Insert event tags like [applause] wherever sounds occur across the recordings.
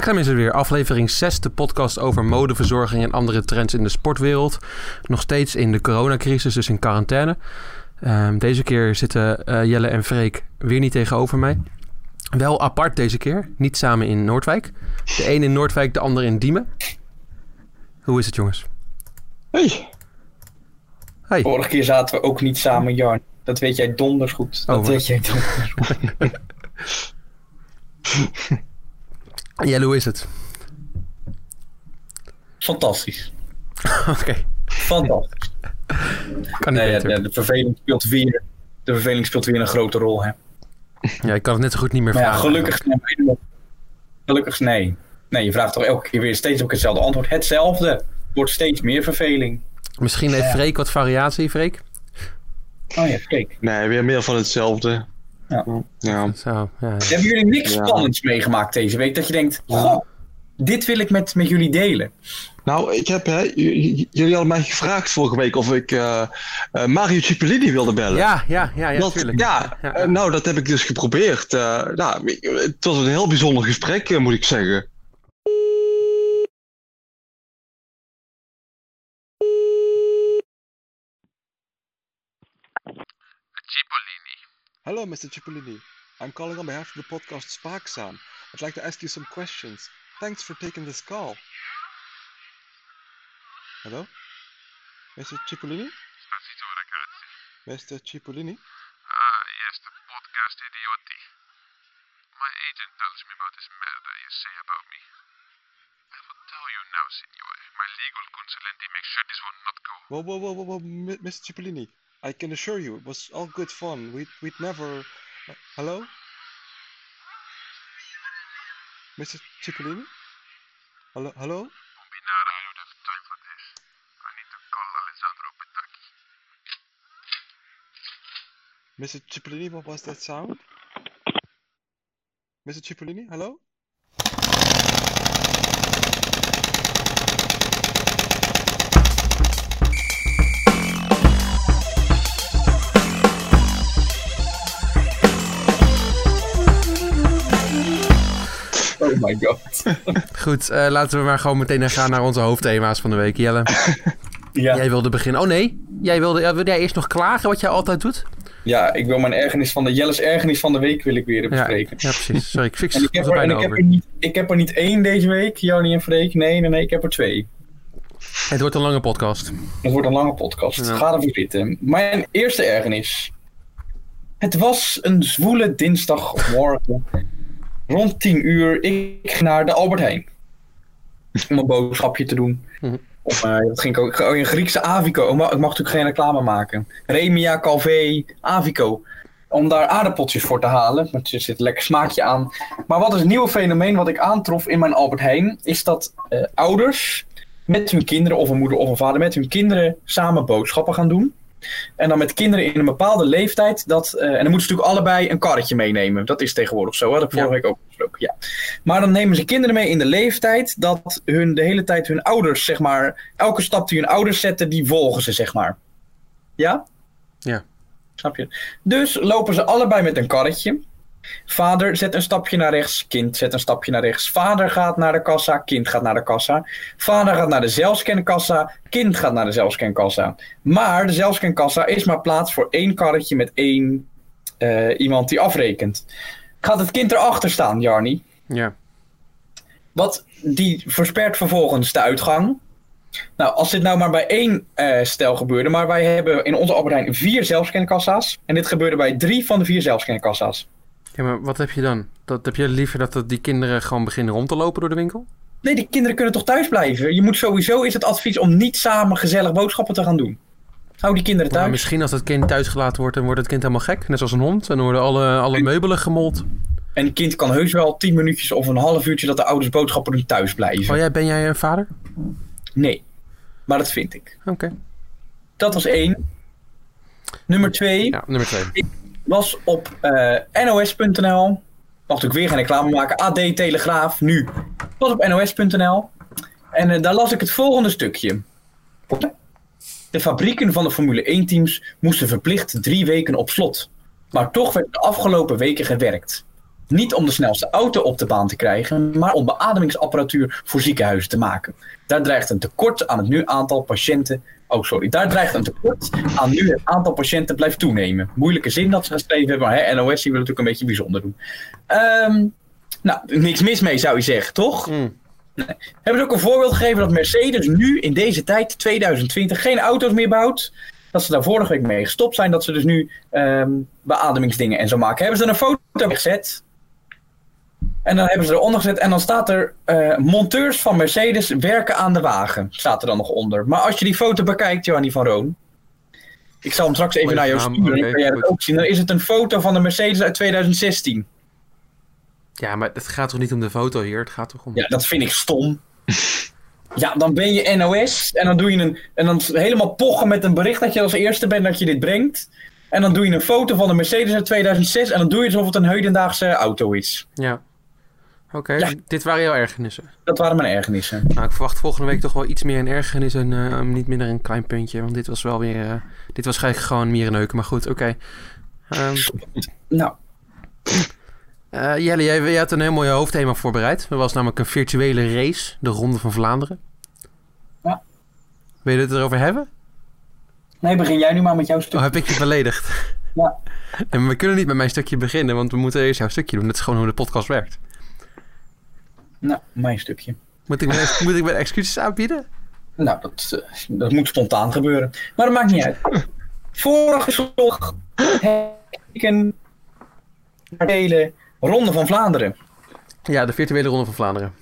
Spaakzaam is er weer, aflevering 6, de podcast over modeverzorging en andere trends in de sportwereld. Nog steeds in de coronacrisis, dus in quarantaine. Ehm, deze keer zitten eh, Jelle en Freek weer niet tegenover mij. Wel apart deze keer, niet samen in Noordwijk. De een in Noordwijk, de ander in Diemen. Hoe is het jongens? Hey. Hey. Vorige keer zaten we ook niet samen, Jan. Dat weet jij donders goed. Dat Oh, weet jij donders goed. [laughs] [laughs] Jelle, hoe is het? Fantastisch. [laughs] Oké, Fantastisch. kan niet Nee, ja, beter. de, de verveling speelt weer. De verveling speelt weer een grote rol, hè. Ja, ik kan het net zo goed niet meer Maar ja, vragen. gelukkig, nee, gelukkig nee. Nee, je vraagt toch elke keer weer steeds ook hetzelfde antwoord. Hetzelfde. Wordt steeds meer verveling. Misschien heeft Ja. Freek wat variatie, Freek? Oh ja, kijk. Nee, weer meer van hetzelfde. Ja. Ja. Zo, ja, ja. Hebben jullie niks Ja. spannends meegemaakt deze week? Dat je denkt, goh, dit wil ik met, met jullie delen. Nou, ik heb, hè, jullie hadden mij gevraagd vorige week of ik eh, eh, Mario Cipollini wilde bellen. Ja, ja, ja, ja, Dat- ja, Ja. eh, nou, dat heb ik dus geprobeerd. Eh, nou, het was een heel bijzonder gesprek, moet ik zeggen. Hello, Mr. Cipollini. I'm calling on behalf of the podcast Spaakzaam. I'd like to ask you some questions. Thanks for taking this call. Hello? Mr. Cipollini? Spacito ragazzi. Mr. Cipollini? Ah, yes, the podcast idioti. My agent tells me about this murder you say about me. I will tell you now, signore. My legal consulenti make sure this will not go. Whoa, whoa, whoa, whoa, whoa, M- Mr. Cipollini. I can assure you, it was all good fun. We'd, we'd never. Uh, hello? Mr. Cipollini? Hello? Hello? I have for this. I need to call Alessandro Petacchi. Mr. Cipollini, what was that sound? Mr. Cipollini, hello? Oh my god. Goed, eh, laten we maar gewoon meteen gaan naar onze hoofdthema's van de week. Jelle, Ja. jij wilde beginnen. Oh nee, jij wilde, ja, wil jij eerst nog klagen wat jij altijd doet? ja, ik wil mijn ergernis van de Jelles ergernis van de week wil ik weer bespreken. ja precies. Sorry, ik fix ik het heb, er bijna ik, heb er niet, ik heb er niet één deze week, Joni en Freek. Nee, nee, nee, ik heb er twee. Het wordt een lange podcast. Het wordt een lange podcast. Ja. Ga ervoor zitten. Mijn eerste ergernis. Het was een zwoele dinsdagmorgen. Rond 10 uur. Ik naar de Albert Heijn. Om een boodschapje te doen. Mhm. Om, eh, dat ging ik ook. oh, Een Griekse Avico. Ik mag, ik mag natuurlijk geen reclame maken. Remia, Calvé, Avico. Om daar aardappeltjes voor te halen. Want er zit een lekker smaakje aan. Maar wat is een nieuw fenomeen wat ik aantrof in mijn Albert Heijn? Is dat eh, ouders met hun kinderen, of een moeder of een vader, met hun kinderen samen boodschappen gaan doen. En dan met kinderen in een bepaalde leeftijd. Dat, eh, en dan moeten ze natuurlijk allebei een karretje meenemen. Dat is tegenwoordig zo. Hè? Dat heb ik vorige week ook besproken. Ja. Maar dan nemen ze kinderen mee in de leeftijd. Dat hun de hele tijd hun ouders, zeg maar. Elke stap die hun ouders zetten, die volgen ze, zeg maar. Ja? Ja. Snap je? Dus lopen ze allebei met een karretje. Vader zet een stapje naar rechts, kind zet een stapje naar rechts. Vader gaat naar de kassa, kind gaat naar de kassa. Vader gaat naar de zelfscankassa, kind gaat naar de zelfscankassa. Maar de zelfscankassa is maar plaats voor één karretje met één eh, iemand die afrekent. Gaat het kind erachter staan, Jarny? Ja. Wat die verspert vervolgens de uitgang. Nou, als dit nou maar bij één eh, stel gebeurde, maar wij hebben in onze Albert Heijn vier zelfscankassa's. En dit gebeurde bij drie van de vier zelfscankassa's. Ja, maar wat heb je dan? Dat, heb je liever dat, dat die kinderen gewoon beginnen rond te lopen door de winkel? Nee, die kinderen kunnen toch thuis blijven? Je moet sowieso, is het advies om niet samen gezellig boodschappen te gaan doen. Hou die kinderen Maar thuis. misschien als het kind thuis gelaten wordt, dan wordt het kind helemaal gek. Net zoals een hond. En dan worden alle, alle meubelen gemold. En het kind kan heus wel tien minuutjes of een half uurtje dat de ouders boodschappen doen thuis blijven. Oh, jij, ben jij een vader? Nee, maar dat vind ik. Oké. Dat was één. Nummer twee. Ja, nummer twee. Was op eh, nos.nl. Mag natuurlijk weer geen reclame maken. AD Telegraaf, nu. Was op nos.nl. En eh, daar las ik het volgende stukje. De fabrieken van de Formule 1-teams moesten verplicht drie weken op slot. Maar toch werd de afgelopen weken gewerkt. Niet om de snelste auto op de baan te krijgen, maar om beademingsapparatuur voor ziekenhuizen te maken. Daar dreigt een tekort aan het nu aantal patiënten. Oh, sorry. Daar dreigt een tekort aan nu het aantal patiënten blijft toenemen. Moeilijke zin dat ze geschreven hebben, maar hè, NOS die wil natuurlijk een beetje bijzonder doen. Ehm, nou, niks mis mee zou je zeggen, toch? Mm. Hebben ze ook een voorbeeld gegeven dat Mercedes nu in deze tijd, 2020, geen auto's meer bouwt? Dat ze daar vorige week mee gestopt zijn, dat ze dus nu ehm, beademingsdingen en zo maken. Hebben ze er een foto gezet? En dan hebben ze eronder gezet en dan staat er eh, monteurs van Mercedes werken aan de wagen. Staat er dan nog onder. Maar als je die foto bekijkt, Johanny van Roon. Ik zal hem straks even naar jou sturen. dan kan jij dat ook zien. Dan is het een foto van de Mercedes uit 2016. Ja, maar het gaat toch niet om de foto hier? Het gaat toch om... Ja, dat vind ik stom. Ja, dan ben je NOS en dan doe je een. En dan helemaal pochen met een bericht dat je als eerste bent dat je dit brengt. En dan doe je een foto van de Mercedes uit 2006 en dan doe je alsof het een heidendaagse auto is. Ja. Oké, Ja. dit waren jouw ergernissen. Dat waren mijn ergernissen. Nou, ik verwacht volgende week toch wel iets meer een ergernis en eh, niet minder een klein puntje. Want dit was wel weer... eh, dit was eigenlijk gewoon mierenneuken, maar goed, oké. Ehm, Nou, eh, Jelle, jij, jij had een heel mooi hoofdthema voorbereid. Dat was namelijk een virtuele race, de Ronde van Vlaanderen. Ja. Wil je het erover hebben? nee, begin jij nu maar met jouw stuk. Oh, heb ik je beledigd? Ja. Maar we kunnen niet met mijn stukje beginnen, want we moeten eerst jouw stukje doen. Dat is gewoon hoe de podcast werkt. Nou, mijn stukje. Moet ik mijn, moet ik mijn excuses aanbieden? Nou, dat, eh, dat moet spontaan gebeuren. Maar dat maakt niet uit. Vorige zondag heb ik een hele Ronde van Vlaanderen. Ja, de virtuele Ronde van Vlaanderen.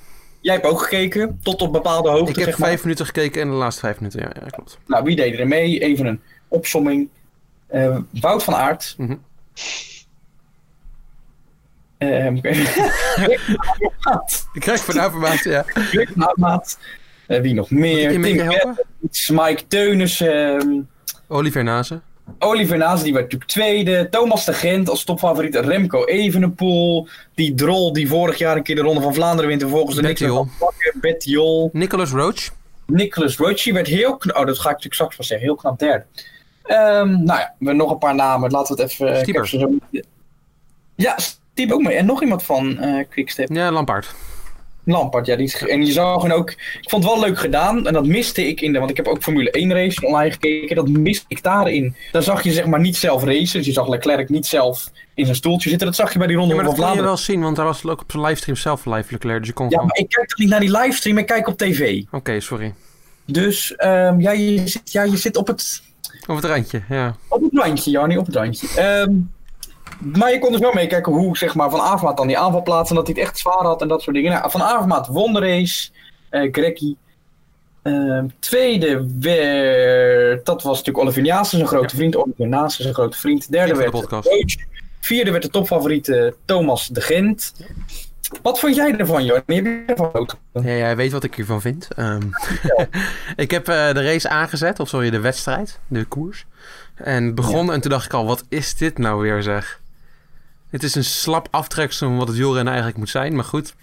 Jij hebt ook gekeken, tot op bepaalde hoogte. Ik heb zeg maar. vijf minuten gekeken en de laatste vijf minuten, ja, ja klopt. Nou, wie deed er mee? Even een opsomming. Eh, Wout van Aert. Eh, moet [laughs] ik krijg van Avermaat, ja. Avermaat. Eh, wie nog meer? Tim? Gerrits, Mike Teunis. ehm, Oliver Nazen. Oliver Naas, die werd natuurlijk tweede. Thomas de Gent als topfavoriet. Remco Evenepoel. Die drol die vorig jaar een keer de Ronde van Vlaanderen wint. En volgens de niks Jol. Betty Jol. Nicholas Roach. Roche werd heel knap. Oh, dat ga ik natuurlijk straks wel zeggen. Heel knap derde. Ehm, nou ja, we hebben nog een paar namen. Laten we het even. ik Stieber. zo- Ja, Stieber ook mee. En nog iemand van eh Quickstep. Ja, Lampaard. Lampard, ja. Die en je zag gewoon ook. Ik vond het wel leuk gedaan. En dat miste ik in de. Want ik heb ook Formule 1 race online gekeken. Dat miste ik daarin. Daar zag je zeg maar niet zelf racen. Dus je zag Leclerc niet zelf in zijn stoeltje zitten. Dat zag je bij die Ronde Ja, maar dat kon je wel zien, want daar was het ook op zijn livestream zelf live Leclerc. Dus je kon Ja, gewoon... maar ik kijk toch niet naar die livestream. Ik kijk op tv. Oké, sorry. Dus ehm, ja, je zit, ja, je zit op het. Op het randje, ja. Op het randje, Jannie, op het randje. Ehm, maar je kon dus wel meekijken hoe zeg maar, Van Avermaat dan die aanval plaatste. En dat hij het echt zwaar had en dat soort dingen. Nou, van Avermaat won de race. eh Grekkie. Ehm, tweede werd... Dat was natuurlijk Oliver Naasten, zijn grote vriend. Oliver Naasten, zijn grote vriend. Derde werd de podcast. Roach. Vierde werd de topfavoriet eh, Thomas de Gent. Wat vond jij ervan, Jannie? Heb je ervan ook? Ja, jij weet wat ik hiervan vind. Ehm, [laughs] ik heb eh, de race aangezet, of sorry, de wedstrijd, de koers. En het begon en toen dacht ik al, wat is dit nou weer zeg? Het is een slap aftreksel van wat het wielrennen eigenlijk moet zijn, maar goed.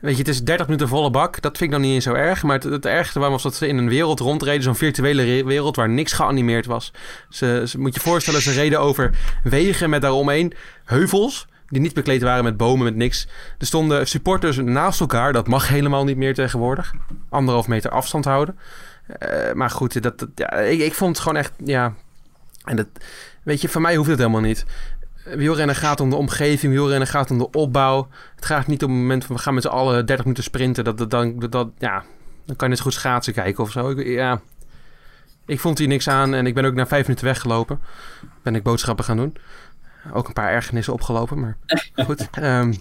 Weet je, het is 30 minuten volle bak. Dat vind ik dan niet eens zo erg. Maar het, ergste was dat ze in een wereld rondreden. Zo'n virtuele re- wereld waar niks geanimeerd was. Ze, moet je voorstellen, ze reden over wegen met daaromheen heuvels. Die niet bekleed waren met bomen, met niks. Er stonden supporters naast elkaar. Dat mag helemaal niet meer tegenwoordig. Anderhalf meter afstand houden. Eh, maar goed, dat, ja, ik, ik vond het gewoon echt... Ja, en dat, weet je, voor mij hoeft het helemaal niet. Wielrennen gaat om de omgeving, wielrennen gaat om de opbouw. Het gaat niet om het moment van we gaan met z'n allen 30 minuten sprinten. Dat, dat, dan, dat, ja, dan kan je net goed schaatsen kijken of zo. Ik, ja, ik vond hier niks aan en ik ben ook na vijf minuten weggelopen. Ben ik boodschappen gaan doen. Ook een paar ergernissen opgelopen, maar goed. Ehm,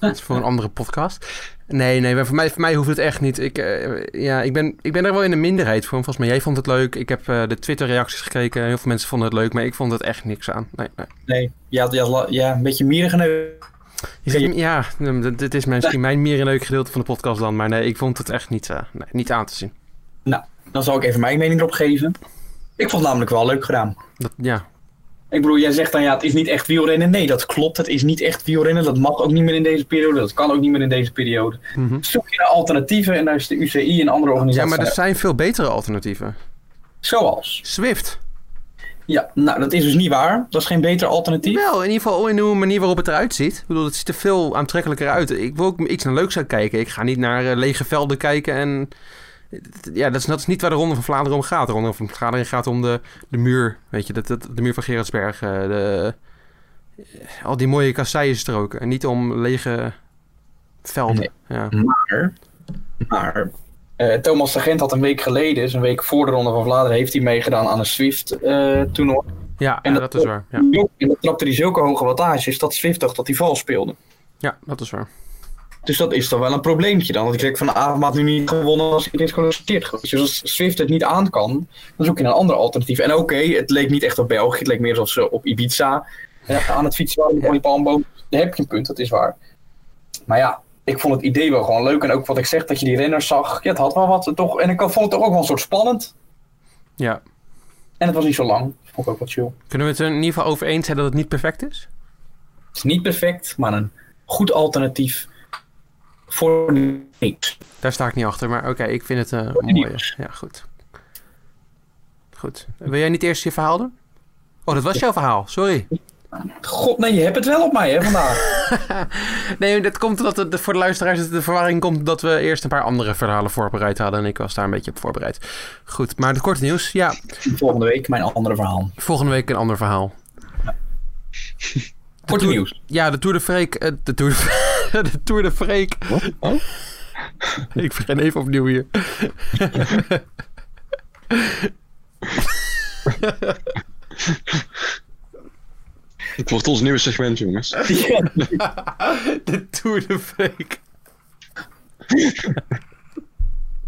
dat is voor een andere podcast. Nee, nee, voor mij, voor mij hoeft het echt niet. Ik, eh, ja, ik, ben, ik ben er wel in de minderheid voor. Volgens mij, jij vond het leuk. Ik heb eh, de Twitter-reacties gekeken. Heel veel mensen vonden het leuk, maar ik vond het echt niks aan. Nee, nee. Nee, je had, je had la- ja, een beetje mierige. Je ja, mm, dit is misschien mijn mierenleuk gedeelte van de podcast dan. Maar nee, ik vond het echt niet, eh, nee, niet aan te zien. Dan zal ik even mijn mening erop geven. Ik vond het namelijk wel leuk gedaan. Dat, ja, Ik bedoel, jij zegt dan ja, het is niet echt wielrennen. Nee, dat klopt. Het is niet echt wielrennen. Dat mag ook niet meer in deze periode. Dat kan ook niet meer in deze periode. Mhm. Zoek je naar alternatieven en daar is de UCI en andere ja organisaties. maar er zijn veel betere alternatieven. Zoals. Swift. Ja, nou, dat is dus niet waar. Dat is geen beter alternatief. Wel, in ieder geval in de manier waarop het eruit ziet. Ik bedoel, het ziet er veel aantrekkelijker uit. Ik wil ook iets naar leuks aan kijken. Ik ga niet naar eh, lege velden kijken en... Ja, dat is, dat is niet waar de Ronde van Vlaanderen om gaat. De Ronde van Vlaanderen gaat om de, de muur, weet je, de, de, de muur van Gerardsberg. eh, De, al die mooie kasseienstroken. En niet om lege velden. Nee. Ja. Maar, maar eh, Thomas de Gent had een week geleden, dus een week voor de Ronde van Vlaanderen, heeft hij meegedaan aan een Swift-toernooi. Ja, En ja, dat- dat is waar. Ja. en dat trapte hij zulke hoge wattages dat Swift dacht dat hij vals speelde. ja, dat is waar. Dus dat is toch wel een probleempje dan. Dat ik zeg van de avond nu niet gewonnen als niet geconstateerd geweest. Dus als Swift het niet aan kan, dan zoek je een ander alternatief. En oké, het leek niet echt op België. Het leek meer alsof ze op Ibiza eh, aan het fietsen waren die palmboom. Daar heb je een punt, dat is waar. Maar ja, ik vond het idee wel gewoon leuk. En ook wat ik zeg, dat je die renners zag. Ja, het had wel wat toch. En ik vond het toch ook wel een soort spannend. Ja. En het was niet zo lang. Vond ik ook wat chill. Kunnen we het er in ieder geval over eens zijn dat het niet perfect is? Het is niet perfect, maar een goed alternatief voor niks. Daar sta ik niet achter, maar oké, ik vind het mooie. nieuws. Ja, goed. Goed. Wil jij niet eerst je verhaal doen? Oh, dat was jouw verhaal. Sorry. God, nee, je hebt het wel op mij, hè, vandaag. [laughs] Nee, dat komt omdat het voor de luisteraars de verwarring komt dat we eerst een paar andere verhalen voorbereid hadden. En ik was daar een beetje op voorbereid. Goed, maar de korte nieuws. Ja, Volgende week mijn andere verhaal. volgende week een ander verhaal. [laughs] Korte nieuws. Ja, de Tour de Freek. eh, de Tour de, [laughs] de Tour de Freek. Oh? [laughs] Ik begin even opnieuw hier. [laughs] Het wordt ons nieuwe segment, jongens. De Tour de Freek.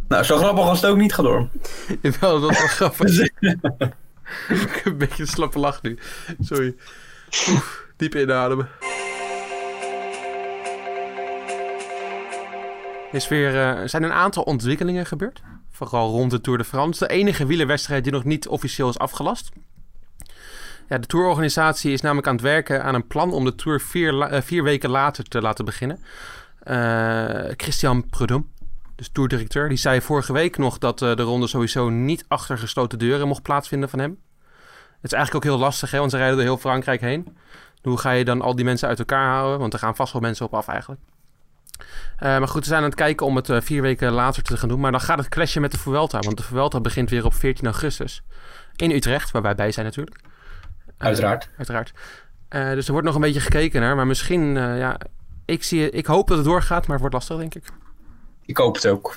Nou, zo grappig als het ook niet gaat door. Jawel, dat was wel grappig. ik heb een beetje een slappe lach nu. Sorry. Oef, diep inademen. Is weer, eh, zijn een aantal ontwikkelingen gebeurd. Vooral rond de Tour de France. De enige wielerwedstrijd die nog niet officieel is afgelast. Ja, de tourorganisatie is namelijk aan het werken aan een plan om de Tour vier, eh, vier weken later te laten beginnen. Eh, Christian Prudhomme, dus tourdirecteur, die zei vorige week nog dat de ronde sowieso niet achter gesloten deuren mocht plaatsvinden van hem. Het is eigenlijk ook heel lastig, hè, want ze rijden door heel Frankrijk heen. Hoe ga je dan al die mensen uit elkaar houden? Want er gaan vast wel mensen op af eigenlijk. Eh, maar goed, we zijn aan het kijken om het eh, vier weken later te gaan doen. Maar dan gaat het clashen met de Vuelta. Want de Vuelta begint weer op 14 augustus. In Utrecht, waar wij bij zijn natuurlijk. Eh, Uiteraard. uiteraard. Dus er wordt nog een beetje gekeken naar. Maar misschien, ja, ik, zie, ik hoop dat het doorgaat. Maar het wordt lastig, denk ik. Ik hoop het ook.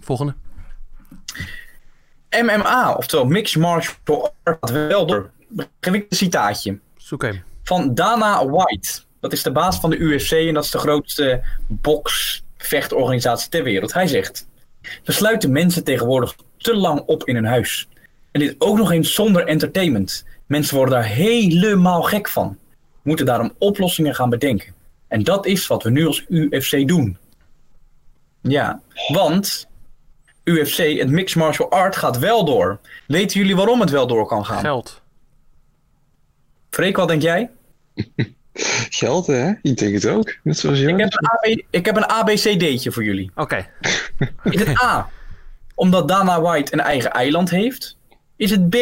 Volgende. MMA, oftewel Mixed Martial Arts, gaat wel door. Geef ik een citaatje. Zoek even. Van Dana White. Dat is de baas van de UFC en dat is de grootste boksvechtorganisatie ter wereld. Hij zegt: We sluiten mensen tegenwoordig te lang op in hun huis. En dit ook nog eens zonder entertainment. Mensen worden daar helemaal gek van. We moeten daarom oplossingen gaan bedenken. En dat is wat we nu als UFC doen. Ja, want UFC, het Mixed Martial Art, gaat wel door. Weten jullie waarom het wel door kan gaan? Geld. Freek, wat denk jij? [laughs] Geld, hè? Ik denk het ook. Net zoals Ik jou. heb een, AB, ik heb een ABCD'tje voor jullie. Oké. [laughs] Is het A, omdat Dana White een eigen eiland heeft? Is het B,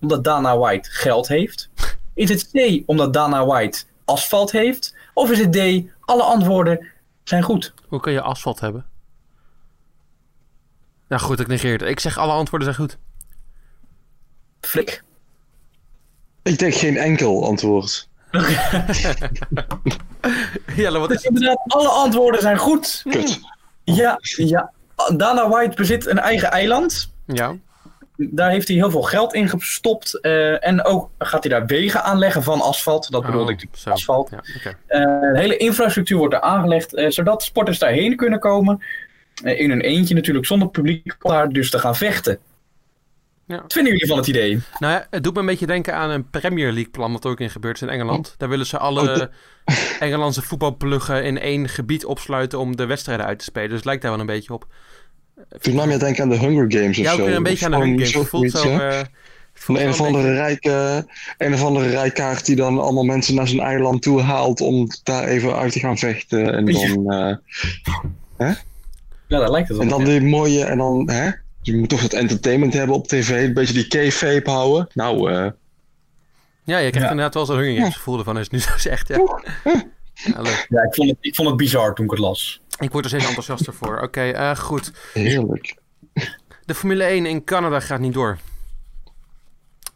omdat Dana White geld heeft? Is het C, omdat Dana White asfalt heeft? Of is het D, alle antwoorden zijn goed? Hoe kun je asfalt hebben? Nou goed, ik negeer het. Ik zeg alle antwoorden zijn goed. Frik. Ik denk geen enkel antwoord. [laughs] Jelle, wat is het? Inderdaad, alle antwoorden zijn goed. Kut. Ja, ja. Dana White bezit een eigen eiland. Ja. Daar heeft hij heel veel geld in gestopt. eh, en ook gaat hij daar wegen aanleggen van asfalt. Dat bedoelde Oh, ik, zo. asfalt. Ja, oké. Eh, de hele infrastructuur wordt er aangelegd, eh, zodat sporters daarheen kunnen komen. In hun eentje natuurlijk, zonder publiek daar dus te gaan vechten. Ja. Wat vinden jullie van het idee? Nou ja, het doet me een beetje denken aan een Premier League plan wat ook in gebeurt is in Engeland. Daar willen ze Oh, alle [laughs] de- Engelandse voetbalpluggen in één gebied opsluiten om de wedstrijden uit te spelen. Dus het lijkt daar wel een beetje op. Toen nam je denken aan de Hunger Games of Ja, ook zo. weer een beetje aan de Of Hunger Games. Het voelt zo... hè? eh, Van een of wel andere rijke, een of andere rijkaard die dan allemaal mensen naar zijn eiland toe haalt om daar even uit te gaan vechten. En dan, eh, Ja, daar lijkt het op. en dan ja. die mooie, en dan, hè? Je moet toch het entertainment hebben op tv, een beetje die kayfabe houden. Nou, eh, Ja, je krijgt Ja. inderdaad wel zo'n Hunger gevoel ervan als je het nu [laughs] zo zegt. Ja. Ja, leuk. Ja, ik vond, het, ik vond het bizar toen ik het las. Ik word er steeds enthousiaster voor. Oké, eh, goed. heerlijk. De Formule 1 in Canada gaat niet door.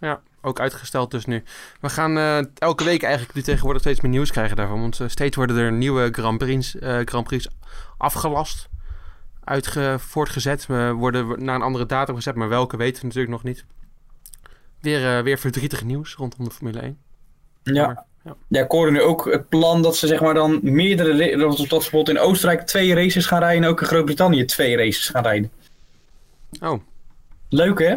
Ja, ook uitgesteld dus nu. We gaan eh, elke week eigenlijk nu tegenwoordig steeds meer nieuws krijgen daarvan. Want eh, steeds worden er nieuwe Grand Prix, eh, Grand Prix afgelast. Uitge voortgezet. We worden naar een andere datum gezet. Maar welke weten we natuurlijk nog niet. Weer, eh, weer verdrietig nieuws rondom de Formule 1. Ja. Ja. Ja, ik hoorde nu ook het plan dat ze zeg maar dan meerdere... Dat ze bijvoorbeeld in Oostenrijk twee races gaan rijden... en ook in Groot-Brittannië twee races gaan rijden. Oh, Leuk, hè?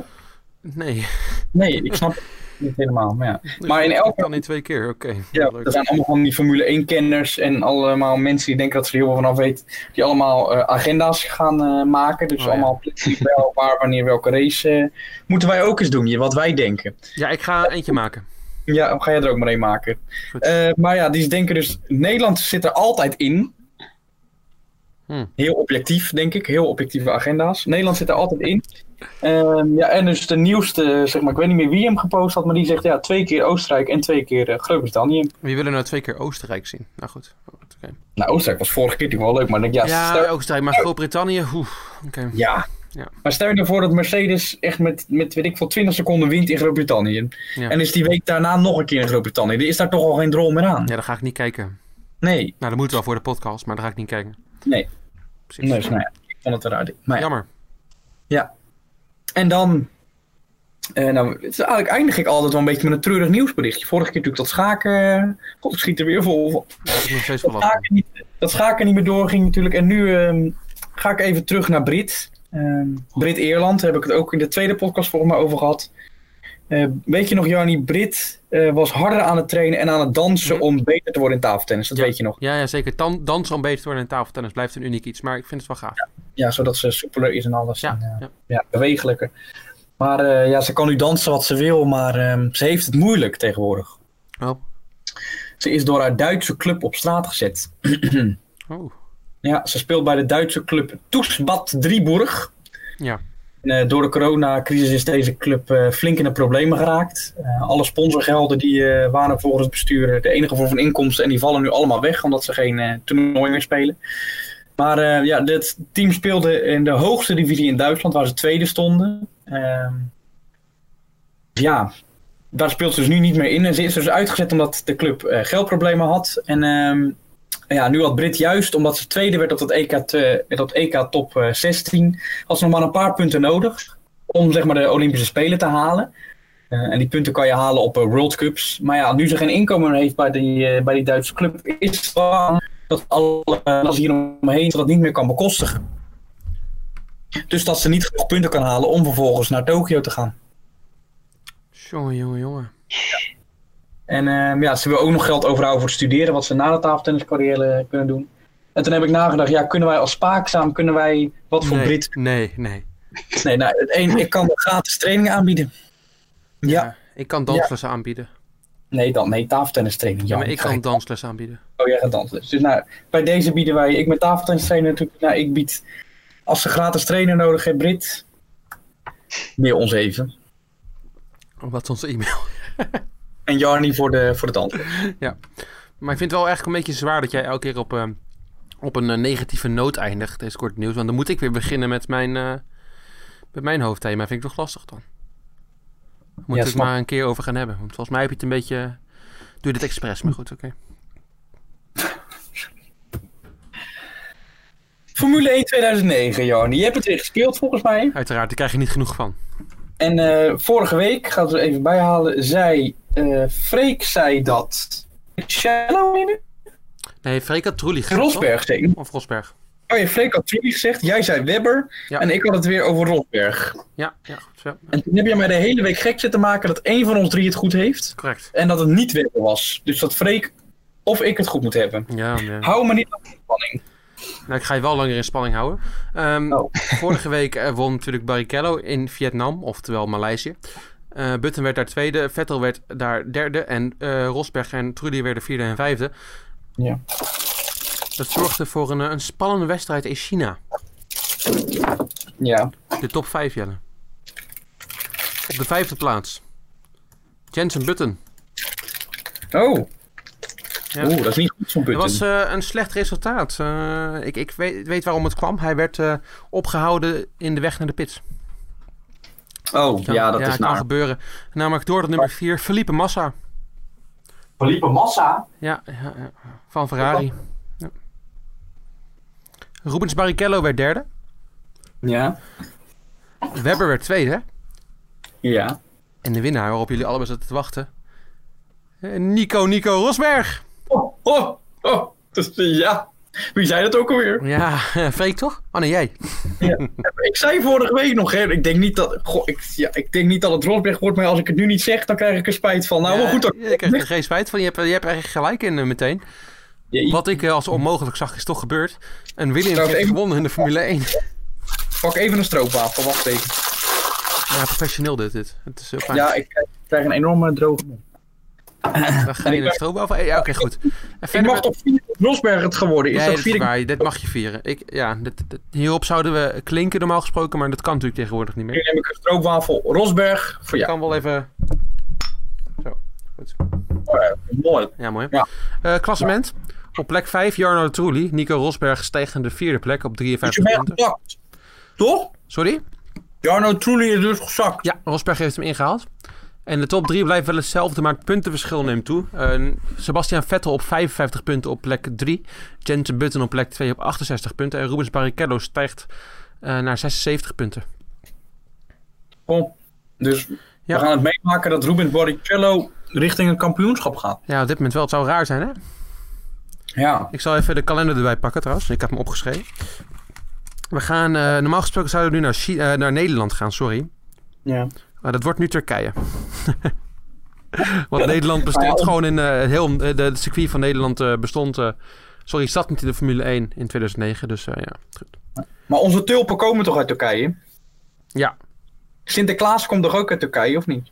nee. Nee, ik snap niet helemaal. Maar, ja. Maar in elke- kan niet twee keer, oké. Ja, Leuk. er zijn allemaal van die Formule 1-kenners en allemaal mensen die denken dat ze er heel veel van af weten. Die allemaal eh, agenda's gaan eh, maken. Dus Oh, ja. allemaal precies wel, [laughs] waar, wanneer, welke race. eh, moeten wij ook eens doen, wat wij denken. Ja, ik ga eentje maken. Ja, ga jij er ook maar een maken. Maar ja, die denken dus, Nederland zit er altijd in. Hmm. Heel objectief, denk ik. Heel objectieve agenda's. Nederland zit er altijd in. Ehm, ja, en dus de nieuwste, zeg maar, ik weet niet meer wie hem gepost had, maar die zegt ja, twee keer Oostenrijk en twee keer eh, Groot-Brittannië. Wie willen nou twee keer Oostenrijk zien? Nou goed. Nou, Oostenrijk was vorige keer natuurlijk wel leuk, maar ik denk, ja, Ja, stel, Oostenrijk, maar Groot-Brittannië, oeh, oké. ja. Ja. Maar stel je nou voor dat Mercedes echt met, met weet ik veel, 20 seconden wint in Groot-Brittannië. Ja. En is die week daarna nog een keer in Groot-Brittannië. Er is daar toch al geen drol meer aan. Ja, daar ga ik niet kijken. Nee, Nou, dat moet wel voor de podcast, maar daar ga ik niet kijken. nee. Precies. Nee, dus, nou ja, ik vond het eruit. Maar ja. En dan. eh, nou, het is eigenlijk eindig ik altijd wel een beetje met een treurig nieuwsberichtje. Vorige keer natuurlijk dat schaken. God, ik schiet er weer vol. Dat schaken niet, dat schaken niet meer doorging natuurlijk. En nu ehm, ga ik even terug naar Brit. Ehm, Brit-Eerland, daar heb ik het ook in de tweede podcast volgens mij over gehad. Eh, weet je nog, Jarni, Brit eh, was harder aan het trainen en aan het dansen Mhm. om beter te worden in tafeltennis. Dat Ja. weet je nog. Ja, ja zeker. Dan, dansen om beter te worden in tafeltennis blijft een uniek iets, maar ik vind het wel gaaf. Ja, zodat ze soepeler is en alles. Ja, En, eh, ja. bewegelijker. Maar ja, ze kan nu dansen wat ze wil, maar ehm, ze heeft het moeilijk tegenwoordig. Oh. Ze is door haar Duitse club op straat gezet. Oh. [clears throat] ja, ze speelt bij de Duitse club Toesbad Drieburg. Ja. Eh, door de coronacrisis is deze club eh, flink in de problemen geraakt. Eh, alle sponsorgelden die waren volgens het bestuur de enige vorm van inkomsten. En die vallen nu allemaal weg omdat ze geen toernooi meer spelen. Maar ja, dit team speelde in de hoogste divisie in Duitsland, waar ze tweede stonden. Ehm, ja, daar speelt ze dus nu niet meer in. En ze is dus uitgezet omdat de club geldproblemen had. En ehm, ja, nu had Brit juist, omdat ze tweede werd op dat EK, te- dat EK top eh, 16, had ze nog maar een paar punten nodig om zeg maar, de Olympische Spelen te halen. Eh, en die punten kan je halen op eh, World Cups. Maar ja, nu ze geen inkomen meer heeft bij die, eh, bij die Duitse club, is het bang dat alle uh, hier omheen dat niet meer kan bekostigen. Dus dat ze niet genoeg punten kan halen om vervolgens naar Tokio te gaan. Jongen, jongen, jongen. [laughs] En ehm, ja, ze wil ook nog geld overhouden voor het studeren, wat ze na de tafeltenniscarrière kunnen doen. En toen heb ik nagedacht, ja, kunnen wij als spaakzaam, kunnen wij wat voor nee, Brit... Nee, nee. Nee, nou, het een, ik kan gratis trainingen aanbieden. Ja. Ik kan danslessen aanbieden. Nee, dan, nee, tafeltennistraining. Ja, maar ik kan danslessen aanbieden. Oh, jij gaat dansen. Dus nou, bij deze bieden wij, ik met tafeltennistrainer natuurlijk, nou, ik bied, als ze gratis trainer nodig heeft, Brit, meer ons even. Wat is onze e-mail? [laughs] En Jarni voor de, voor het antwoord. [laughs] Maar ik vind het wel echt een beetje zwaar dat jij elke keer op, eh, op een eh, negatieve noot eindigt, deze korte nieuws. Want dan moet ik weer beginnen met mijn, eh, met mijn hoofdthema. Vind ik toch lastig dan? Daar Moet Ja, ik maar een keer over gaan hebben. Want volgens mij heb je het een beetje... Doe je dit expres, maar goed, oké. Formule 1 2009, Jarni. Je hebt het weer gespeeld volgens mij. Uiteraard, daar krijg je niet genoeg van. En eh, vorige week, ik ga het er even bijhalen, zei eh Freek zei dat winnen? Nee, Freek had Trulli gezegd? Rosberg zei. Of Rosberg. Oh ja, Freek had Trulli gezegd, jij zei Webber Ja. en ik had het weer over Rosberg. Ja, ja, goed. Ja, En toen heb je mij de hele week gek zitten maken dat één van ons drie het goed heeft correct. en dat het niet Webber was. Dus dat Freek of ik het goed moet hebben. Ja, ja. Hou me niet aan de spanning. Nou, ik ga je wel langer in spanning houden. Ehm, Oh. [laughs] Vorige week eh, won natuurlijk Barrichello in Vietnam, oftewel Maleisië. Eh Button werd daar tweede, Vettel werd daar derde en eh, Rosberg en Trulli werden vierde en vijfde. Ja. Dat zorgde voor een, een spannende wedstrijd in China. Ja. De top 5, Jelle. Op de vijfde plaats. Jensen Button. Oh. Ja. Oeh, dat is niet goed zo'n Het was eh, een slecht resultaat. Eh, ik ik weet, weet waarom het kwam. Hij werd eh, opgehouden in de weg naar de pits. oh, ja, dat is kan naar. gebeuren. Namelijk door de nummer 4, Felipe Massa. Felipe Massa? Ja, ja, ja, van Ferrari. Ja. Rubens Barrichello werd derde. Ja. Webber werd tweede. Ja. En de winnaar waarop jullie allebei zaten te wachten. Nico Nico Rosberg. Oh, oh, oh. Dus, ja. Wie zei dat ook alweer? Ja, [laughs] Freek toch? Oh nee, jij. Ik zei vorige week nog, hè, ik denk niet dat, goh, ik, ja, ik denk niet dat het Rosberg wordt, maar als ik het nu niet zeg, dan krijg ik er spijt van. Nou, maar goed dan. Je krijgt er geen spijt van. Je hebt, je hebt er echt gelijk in eh, meteen. Ja, Wat ik eh, als onmogelijk zag, is toch gebeurd. En Williams ik heeft even- gewonnen in de Formule 1. Pak even een stroopwafel, wacht even. Ja, professioneel dit. dit. Het is heel fijn. Ja, ik krijg- krijg een enorme droge mond. Dan ga je in de stroom. Ja, oké, goed. En Ik mag toch vieren dat Rosberg het geworden is? Ja, dat is ik... waar. Dit mag je vieren. Ik, ja, dit, dit- hierop zouden we klinken normaal gesproken, maar dat kan natuurlijk tegenwoordig niet Nu meer. neem ik een stroopwafel Rosberg voor Ik jou. kan wel even... Zo, goed. Oh, ja, mooi. Ja, mooi. Ja. Eh, klassement. Op plek 5 Jarno Trulli. Nico Rosberg steeg naar de vierde plek op Is je 53 bent punten. gezakt? Toch? Sorry? Jarno Trulli is dus gezakt. Ja, Rosberg heeft hem ingehaald. En de top 3 blijft wel hetzelfde, maar het puntenverschil neemt toe. Eh, Sebastian Vettel op 55 punten op plek 3. Jensen Button op plek 2 op 68 punten. En Rubens Barrichello stijgt eh, naar 76 punten. Kom. Dus Ja. we gaan het meemaken dat Rubens Barrichello richting een kampioenschap gaat. Ja, op dit moment wel. Het zou raar zijn, hè? Ja. Ik zal even de kalender erbij pakken trouwens. Ik heb hem opgeschreven. We gaan, eh, normaal gesproken zouden we nu naar, naar Nederland gaan, sorry. Ja. Maar dat wordt nu Turkije. [laughs] Want Nederland bestond gewoon in het heel, eh, de, circuit van Nederland eh, bestond. eh, sorry, zat niet in de Formule 1 in 2009. Dus ja, goed. Maar onze tulpen komen toch uit Turkije? Ja, Sinterklaas komt toch ook uit Turkije, of niet?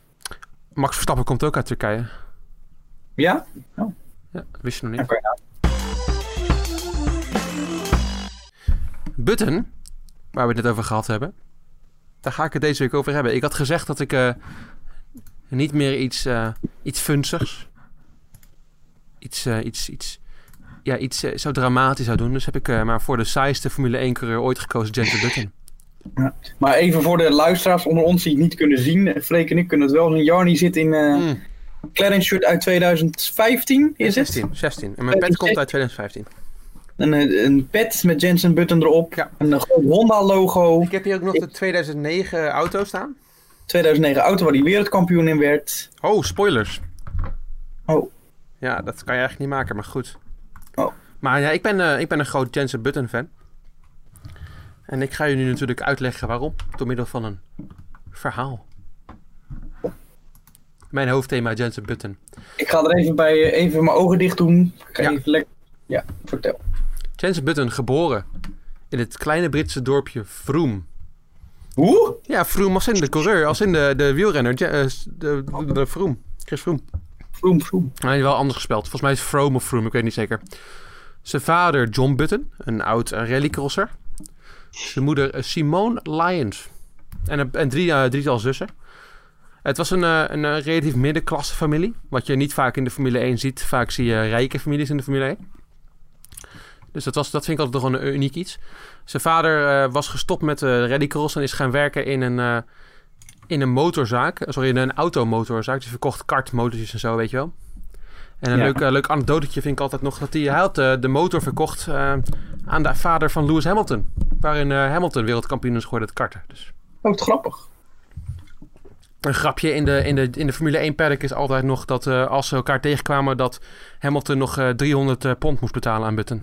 Max Verstappen komt ook uit Turkije. Ja? Ja, wist je nog niet. Oké. Button, waar we het net over gehad hebben. Daar ga ik het deze week over hebben. Ik had gezegd dat ik eh, niet meer iets, eh iets funzigs, iets, eh, iets, iets, ja, iets zo dramatisch zou doen. Dus heb ik maar voor de saaiste Formule 1-coureur ooit gekozen, Jensen Button. Maar even voor de luisteraars onder ons die het niet kunnen zien. Freek en ik kunnen het wel zien. Jarny zit in Mm, Clarence shirt uit 2015, is het? 16, 16. En mijn pet komt uit 2015. Een, een pet met Jensen Button erop. Ja. Een eh, groot Honda logo. Ik heb hier ook nog de 2009 auto staan. 2009 auto waar hij wereldkampioen in werd. Oh, spoilers. Oh. Ja, dat kan je eigenlijk niet maken, maar goed. Oh. Maar ja, ik ben, eh, ik ben een groot Jensen Button fan. En ik ga je nu natuurlijk uitleggen waarom. Door middel van een verhaal. Mijn hoofdthema Jensen Button. Ik ga er even bij eh, even mijn ogen dicht doen. Ik ga Ja. even lekker. Ja, vertel. Jensen Button geboren in het kleine Britse dorpje Vroom. Hoe? Ja, Vroom als in de coureur, als in de, de wielrenner. Eh, de, de, de Vroom. Chris Vroom. Vroom, vroom. Hij is wel anders gespeld. Volgens mij is Vroom of Vroom, ik weet niet zeker. Zijn vader John Button, een oud rallycrosser. Zijn moeder eh, Simone Lyons. En, en drie, drietal zussen. Het was een, een relatief middenklasse familie. Wat je niet vaak in de Formule 1 ziet. Vaak zie je rijke families in de Formule 1. Dus dat, was, dat vind ik altijd toch een uniek iets. Zijn vader eh, was gestopt met uh, rallycross en is gaan werken in een, eh, in een motorzaak. Sorry, in een automotorzaak. Die verkocht kartmotortjes en zo, weet je wel. En een Ja. leuk, leuk anekdotetje vind ik altijd nog dat hij, hij had de motor verkocht aan de vader van Lewis Hamilton. Waarin Hamilton wereldkampioen is geworden het karten. Dus Oh, wat grappig. een grapje in de, in de, in de Formule 1 paddock is altijd nog dat als ze elkaar tegenkwamen dat Hamilton nog eh, 300 eh, pond moest betalen aan Button.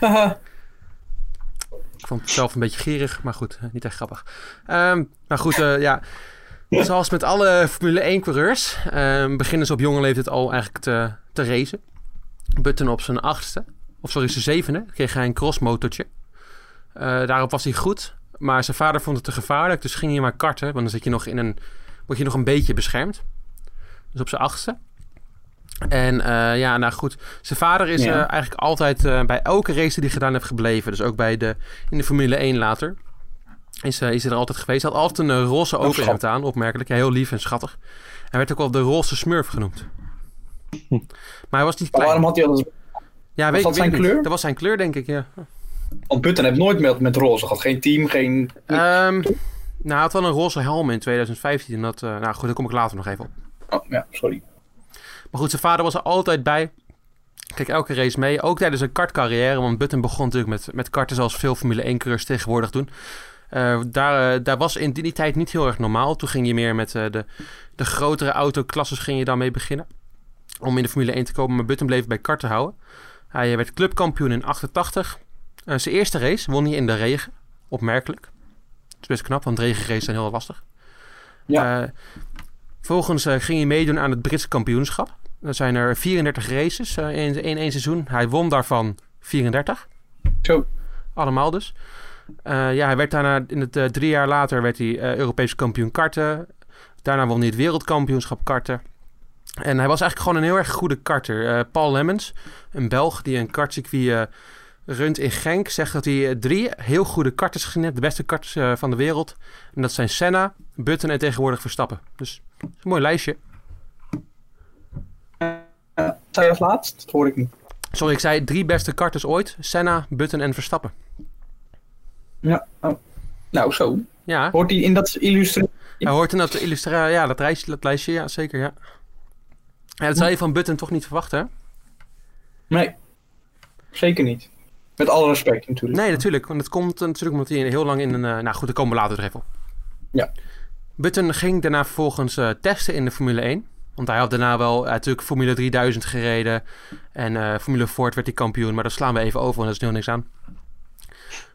[laughs] Ik vond het zelf een beetje gierig, maar goed, niet echt grappig. Ehm, maar goed, eh, ja. Zoals met alle Formule 1-coureurs ehm, beginnen ze op jonge leeftijd al eigenlijk te, te racen. Button op zijn achtste, of sorry, zijn zevende, kreeg hij een crossmotortje. Eh, daarop was hij goed, maar zijn vader vond het te gevaarlijk, dus ging hij maar karten. Want dan zit je nog in een, word je nog een beetje beschermd. Dus op zijn achtste. En eh, ja, nou goed. Zijn vader is Ja. eh, eigenlijk altijd eh, bij elke race die hij gedaan heeft gebleven. Dus ook bij de, in de Formule 1 later. is, is hij er altijd geweest. Hij had altijd een roze overhemd aan, opmerkelijk. Ja, heel lief en schattig. Hij werd ook wel de roze smurf genoemd. Maar hij was niet klein. waarom had hij alles... Ja, weet, dat weet zijn niet. kleur? Dat was zijn kleur, denk ik, ja. Want Button heeft nooit met, met roze gehad. Geen team, geen... Ehm, nou, hij had wel een roze helm in 2015. en Dat, nou goed, daar kom ik later nog even op. Oh, ja, sorry. Maar goed, zijn vader was er altijd bij. Kijk elke race mee. Ook tijdens zijn kartcarrière. Want Button begon natuurlijk met, met karten zoals veel Formule 1-coureurs tegenwoordig doen. Eh, daar, eh, daar was in die tijd niet heel erg normaal. Toen ging je meer met eh, de, de grotere autoklasses ging je daarmee beginnen. Om in de Formule 1 te komen. Maar Button bleef bij karten houden. Hij werd clubkampioen in 88. Eh, zijn eerste race won hij in de regen. Opmerkelijk. Het is best knap, want regenraces zijn heel lastig. Ja. Vervolgens eh, ging hij meedoen aan het Britse kampioenschap. Er zijn er 34 races eh, in, in één seizoen. Hij won daarvan 34. Zo. Allemaal dus. Eh, ja, hij werd daarna, in het, eh, drie jaar later werd hij eh, Europees kampioen karten. Daarna won hij het wereldkampioenschap karten. En hij was eigenlijk gewoon een heel erg goede karter. Paul Lemmens, een Belg die een kartcircuit runt in Genk, zegt dat hij drie heel goede karters gezien heeft. De beste karters van de wereld. En dat zijn Senna, Button en tegenwoordig Verstappen. Dus een mooi lijstje. Zei je als laatst? Dat hoor ik niet. Sorry, ik zei drie beste karters ooit. Senna, Button en Verstappen. Ja. Oh. Nou, zo. Ja, Hoort hij in dat illustratie? hij hoort in dat illustra ja, dat, lijstje, dat lijstje, ja, zeker, ja. ja. Dat zou je van Button toch niet verwachten, hè? Nee. Zeker niet. Met alle respect natuurlijk. Nee, natuurlijk. Want het komt natuurlijk omdat hij heel lang in een... eh, nou goed, daar komen we later nog even op. Ja. Button ging daarna vervolgens eh, testen in de Formule 1. Want hij had daarna wel eh, natuurlijk Formule 3000 gereden. En eh, Formule Ford werd hij kampioen. Maar daar slaan we even over, want dat is nu niks aan.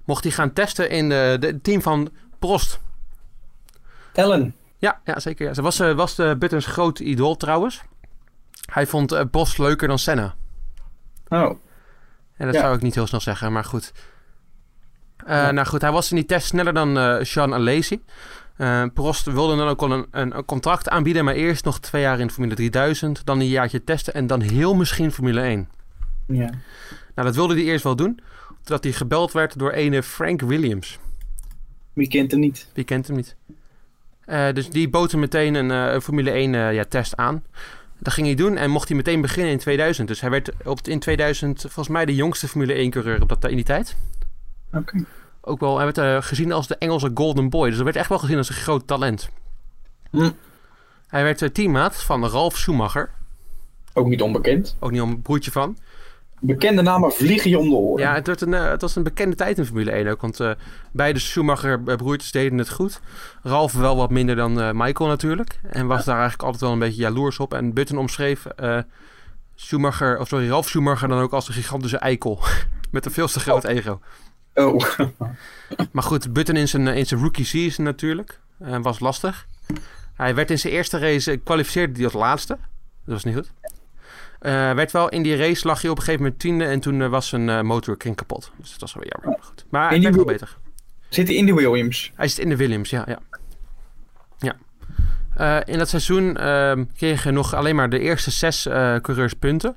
Mocht hij gaan testen in de, de het team van Prost. Ellen. Ja, ja zeker. Ja. Ze was, eh, was de Buttons groot idool trouwens. Hij vond eh, Prost leuker dan Senna. Oh. En dat Ja. zou ik niet heel snel zeggen, maar goed. Eh, Nou goed, hij was in die test sneller dan eh Sean Alesi. Eh, Prost wilde dan ook al een, een, contract aanbieden, maar eerst nog twee jaar in Formule 3000. Dan een jaartje testen en dan heel misschien Formule 1. Ja. Nou, dat wilde hij eerst wel doen. Totdat hij gebeld werd door ene Frank Williams. Wie kent hem niet? Wie kent hem niet? Eh, dus die bood hem meteen een, eh, Formule 1 eh, ja, test aan. Dat ging hij doen en mocht hij meteen beginnen in 2000. Dus hij werd op, in 2000 volgens mij de jongste Formule 1 coureur op dat, in die tijd. Oké. Ook wel, hij werd eh, gezien als de Engelse Golden Boy. Dus hij werd echt wel gezien als een groot talent. Hm. Hij werd eh, teammaat van Ralf Schumacher. Ook niet onbekend. Ook niet om een broertje van. Bekende namen vliegen je om de oren. Ja, het, werd een, eh, het was een bekende tijd in Formule 1 ook. Want eh, beide Schumacher-broertjes deden het goed. Ralf wel wat minder dan eh, Michael natuurlijk. En was daar eigenlijk altijd wel een beetje jaloers op. En Button omschreef Schumacher, of sorry, Ralf Schumacher dan ook als een gigantische eikel. [laughs] Met een veel te groot ego. Oh. [laughs] Maar goed, Button in zijn, eh, in zijn rookie season natuurlijk. eh, was lastig. Hij werd in zijn eerste race, eh, kwalificeerde hij als laatste. Dat was niet goed. Eh, werd wel in die race lag hij op een gegeven moment tiende en toen was zijn motorkring kapot. Dus dat was wel jammer. Maar Goed. Maar hij die werd wel beter. Zit hij in de Williams? Hij zit in de Williams, ja. ja. ja. Eh, in dat seizoen ehm, kregen nog alleen maar de eerste zes eh, coureurs punten.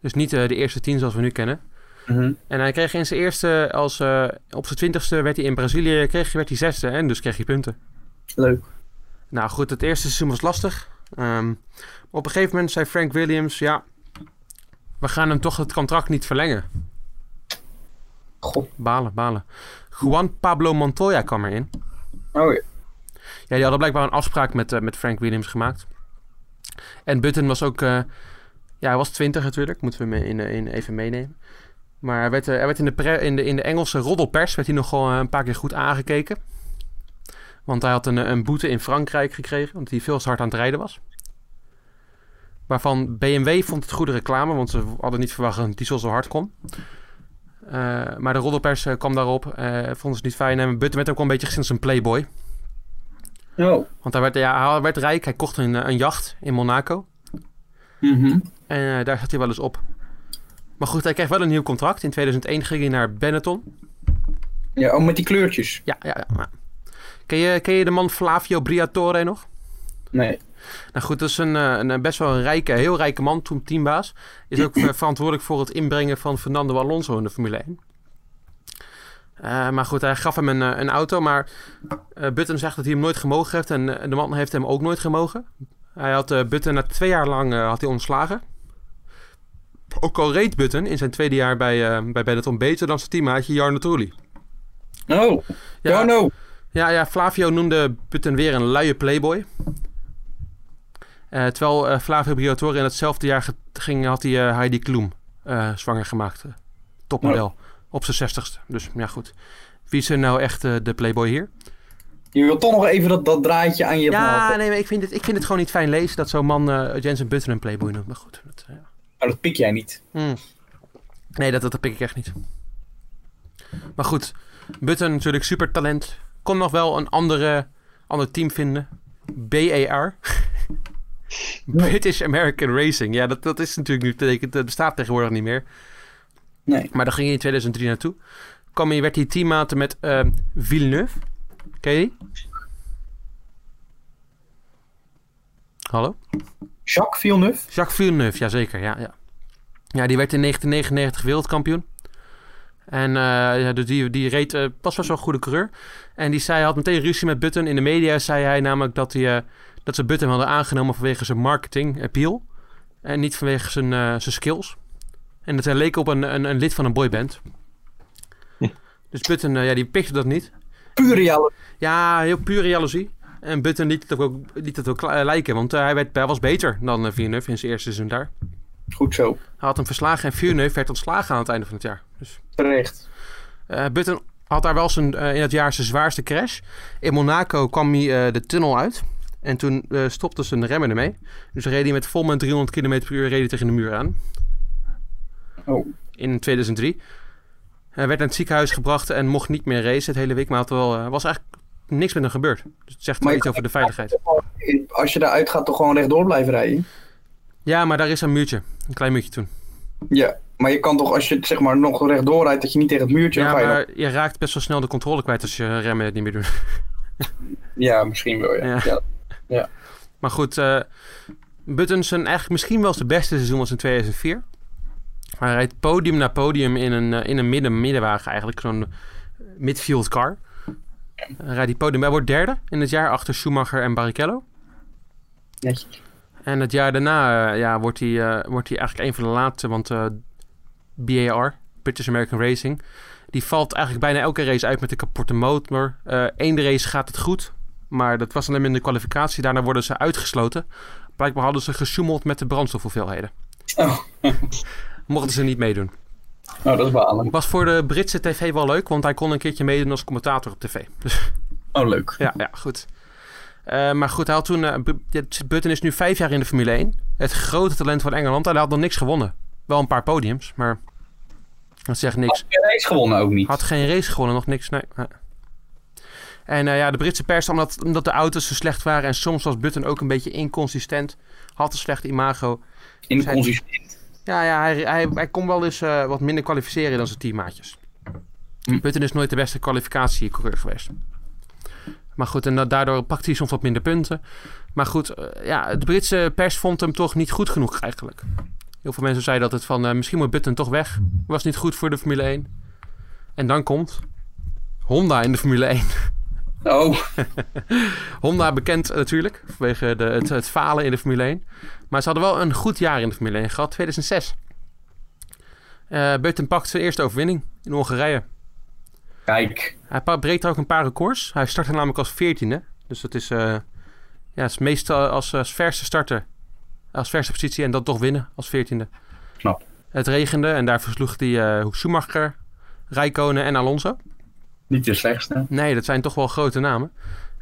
Dus niet de eerste tien zoals we nu kennen. Mhm. En hij kreeg in zijn eerste, als, eh, op zijn twintigste werd hij in Brazilië, kreeg, werd hij zesde en dus kreeg hij punten. Leuk. Nou goed, het eerste seizoen was lastig. Ehm, op een gegeven moment zei Frank Williams, ja, we gaan hem toch het contract niet verlengen. God. Balen, balen. Juan Pablo Montoya kwam erin. Oh ja. Ja, die hadden blijkbaar een afspraak met, eh, met Frank Williams gemaakt. En Button was ook... eh, ja, hij was 20 natuurlijk. Moeten we hem in, in, even meenemen. Maar hij werd, hij werd in, de pre- in, de, in de Engelse roddelpers werd hij nogal eh, een paar keer goed aangekeken. Want hij had een, een boete in Frankrijk gekregen. Omdat hij veel te hard aan het rijden was. Waarvan BMW vond het goede reclame. Want ze hadden niet verwacht dat hij zo zo hard kon. Eh, maar de roddelpers eh, kwam daarop. eh vonden ze het niet fijn. En Button werd ook wel een beetje gezien als een playboy. Oh. Want hij werd, ja, hij werd rijk. Hij kocht een, een jacht in Monaco. Mhm. En eh, daar zat hij wel eens op. Maar goed, hij kreeg wel een nieuw contract. In 2001 ging hij naar Benetton. Ja, oh, met die kleurtjes. Ja, ja, ja. Ken je, ken je de man Flavio Briatore nog? Nee. Nou goed, dat is een, eh, een best wel een rijke, heel rijke man, toen teambaas. Is ook eh, verantwoordelijk voor het inbrengen van Fernando Alonso in de Formule 1. Eh, maar goed, hij gaf hem een, eh, een auto. Maar eh, Button zegt dat hij hem nooit gemogen heeft. En eh, de man heeft hem ook nooit gemogen. Hij had eh, Button na twee jaar lang eh, had hij ontslagen. Ook al reed Button in zijn tweede jaar bij, eh bij Benetton beter dan zijn teammaatje Jarno Trulli. Oh, Ja, Jarno. ja, ja, Flavio noemde Button weer een luie playboy. Eh, terwijl eh, Flavio Briatore in hetzelfde jaar ging, had hij Heidi Klum eh, zwanger gemaakt. topmodel. Op zijn zestigste. Dus ja, goed. Wie is er nou echt de playboy hier? Je wil toch nog even dat, dat draadje aan je Ja, nee, maar ik vind, het, ik vind het gewoon niet fijn lezen dat zo'n man Jensen Button een playboy noemt. Maar goed. Dat, ja. Oh, dat pik jij niet. Hmm. Nee, dat, dat pik ik echt niet. Maar goed, Button natuurlijk super talent. Kon nog wel een andere, ander team vinden. BAR. [laughs] British American Racing. Ja, dat, dat is natuurlijk nu betekent, dat bestaat tegenwoordig niet meer. Nee. Maar daar ging hij in 2003 naartoe. Kwam hij, werd hij teammaten met ehm, Villeneuve. Ken je die? Hallo? Jacques Villeneuve? Jacques Villeneuve, jazeker. Ja, ja. ja, die werd in 1999 wereldkampioen. En eh, ja, dus die, die reed, eh, was wel zo'n goede coureur. En die zei, hij had meteen ruzie met Button. In de media zei hij namelijk dat, hij, eh, dat ze Button hadden aangenomen vanwege zijn marketing appeal. En niet vanwege zijn, zijn skills. En dat hij leek op een, een, een lid van een boyband. Dus Button, ja, die pikte dat niet. Pure jaloezie. Ja, heel pure jaloezie. En Button liet het ook, liet het ook kla- lijken, want eh, hij, werd, hij was beter dan uh, Villeneuve in zijn eerste seizoen daar. Goed zo. Hij had hem verslagen en Villeneuve werd ontslagen aan het einde van het jaar. Dus Terecht. eh, Button had daar wel zijn, eh, in het jaar zijn zwaarste crash. In Monaco kwam hij eh, de tunnel uit. En toen eh, stopte zijn remmen ermee. Dus reed hij met vol met 300 km per uur reed hij tegen de muur aan. Oh. In 2003. Hij werd naar het ziekenhuis gebracht en mocht niet meer racen het hele week. Maar had wel, eh, was eigenlijk niks met hem gebeurd. Dus het zegt Maar iets over de veiligheid. Als je daaruit gaat, toch gewoon rechtdoor blijven rijden? Ja, maar daar is een muurtje. Een klein muurtje toen. Ja. Maar je kan toch, als je zeg maar nog rechtdoor rijdt, dat je niet tegen het muurtje... Ja, maar je raakt best wel snel de controle kwijt als je remmen het niet meer doet. [laughs] ja, misschien wel, ja. Ja. ja. Maar goed, eh Button zijn eigenlijk misschien wel zijn beste seizoen was in 2004. Hij rijdt podium na podium in een, eh, in een midden middenwagen eigenlijk. Zo'n midfield car. Hij rijdt die podium. Hij wordt derde in het jaar achter Schumacher en Barrichello. Netjes. En het jaar daarna eh, ja, wordt, hij, eh, wordt hij eigenlijk een van de laatste. Want eh, BAR, British American Racing... die valt eigenlijk bijna elke race uit met een kapotte motor. Eén race gaat het goed. Maar dat was alleen maar in de kwalificatie. Daarna worden ze uitgesloten. Blijkbaar hadden ze gesjoemeld met de brandstofhoeveelheden. Oh. Mochten ze niet meedoen. Nou, dat is balen. Was voor de Britse tv wel leuk, want hij kon een keertje meedoen als commentator op tv. [laughs] Oh, leuk. ja, ja goed. Eh, maar goed, hij had toen. eh, Button is nu vijf jaar in de Formule 1. Het grote talent van Engeland. En hij had nog niks gewonnen. Wel een paar podiums, maar. Dat zegt niks. Had je een race gewonnen ook niet? Had geen race gewonnen, nog niks. Nee. En eh, ja, de Britse pers, omdat, omdat de auto's zo slecht waren. En soms was Button ook een beetje inconsistent. Had een slecht imago. Inconsistent. Ja, ja hij, hij, hij kon wel eens eh, wat minder kwalificeren dan zijn teammaatjes. Hm. Button is nooit de beste kwalificatiecoureur geweest. Maar goed, en da- daardoor pakt hij soms wat minder punten. Maar goed, eh, ja, de Britse pers vond hem toch niet goed genoeg eigenlijk. Heel veel mensen zeiden dat het van, eh, misschien moet Button toch weg. Was niet goed voor de Formule 1. En dan komt Honda in de Formule 1. [laughs] Oh, [laughs] Honda bekend eh, natuurlijk, vanwege de, het, het falen in de Formule 1. Maar ze hadden wel een goed jaar in de Formule 1 gehad, 2006. Eh Button pakt zijn eerste overwinning in Hongarije. kijk. Hij breekt ook een paar records. Hij startte namelijk als 14e. Dus dat is, eh ja, is meestal als, als verste starter. Als verste positie en dat toch winnen als 14e. Knap. Het regende en daar versloeg hij eh Schumacher, Rijkonen en Alonso. Niet de slechtste. Nee, dat zijn toch wel grote namen.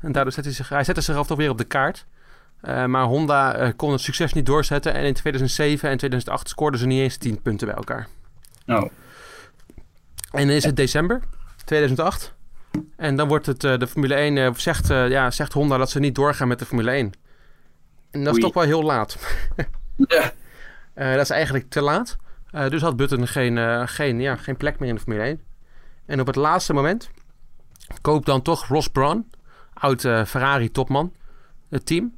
En daardoor zette hij zich, hij zette zichzelf toch weer op de kaart. Eh, maar Honda eh, kon het succes niet doorzetten. En in 2007 en 2008 scoorden ze niet eens 10 punten bij elkaar. Oh, En dan is het december 2008. En dan wordt het, eh, de Formule 1, eh, zegt, ja, zegt Honda dat ze niet doorgaan met de Formule 1. En dat is Oei. toch wel heel laat. [laughs] ja. Dat is eigenlijk te laat. Dus had Button geen, geen, ja, geen plek meer in de Formule 1. En op het laatste moment koopt dan toch Ross Brawn, oud eh, Ferrari-topman, het team.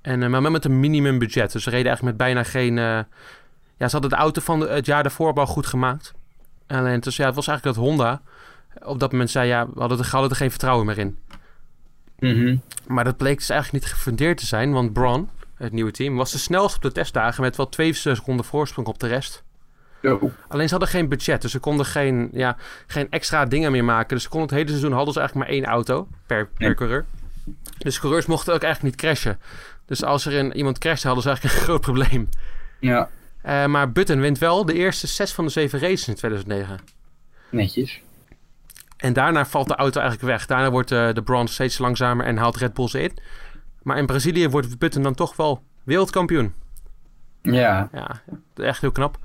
En, eh, maar met een minimum budget. Dus ze reden eigenlijk met bijna geen... eh, ja, ze hadden de auto van het jaar daarvoor wel goed gemaakt. Alleen, dus ja, het was eigenlijk dat Honda op dat moment zei, ja, we hadden er, hadden er geen vertrouwen meer in. Mhm. Maar dat bleek dus eigenlijk niet gefundeerd te zijn, want Braun, het nieuwe team, was de snelste op de testdagen met wel twee seconden voorsprong op de rest. Alleen ze hadden geen budget, dus ze konden geen, ja, geen extra dingen meer maken. Dus ze konden het hele seizoen hadden ze eigenlijk maar één auto per, per Ja. coureur. Dus coureurs mochten ook eigenlijk niet crashen. Dus als er een, iemand crashte, hadden ze eigenlijk een [laughs] groot probleem. Ja, Eh, maar Button wint wel de eerste zes van de zeven races in 2009. netjes. En daarna valt de auto eigenlijk weg. Daarna wordt eh, de Braun steeds langzamer en haalt Red Bull ze in. Maar in Brazilië wordt Button dan toch wel wereldkampioen. Ja. Ja, echt heel knap.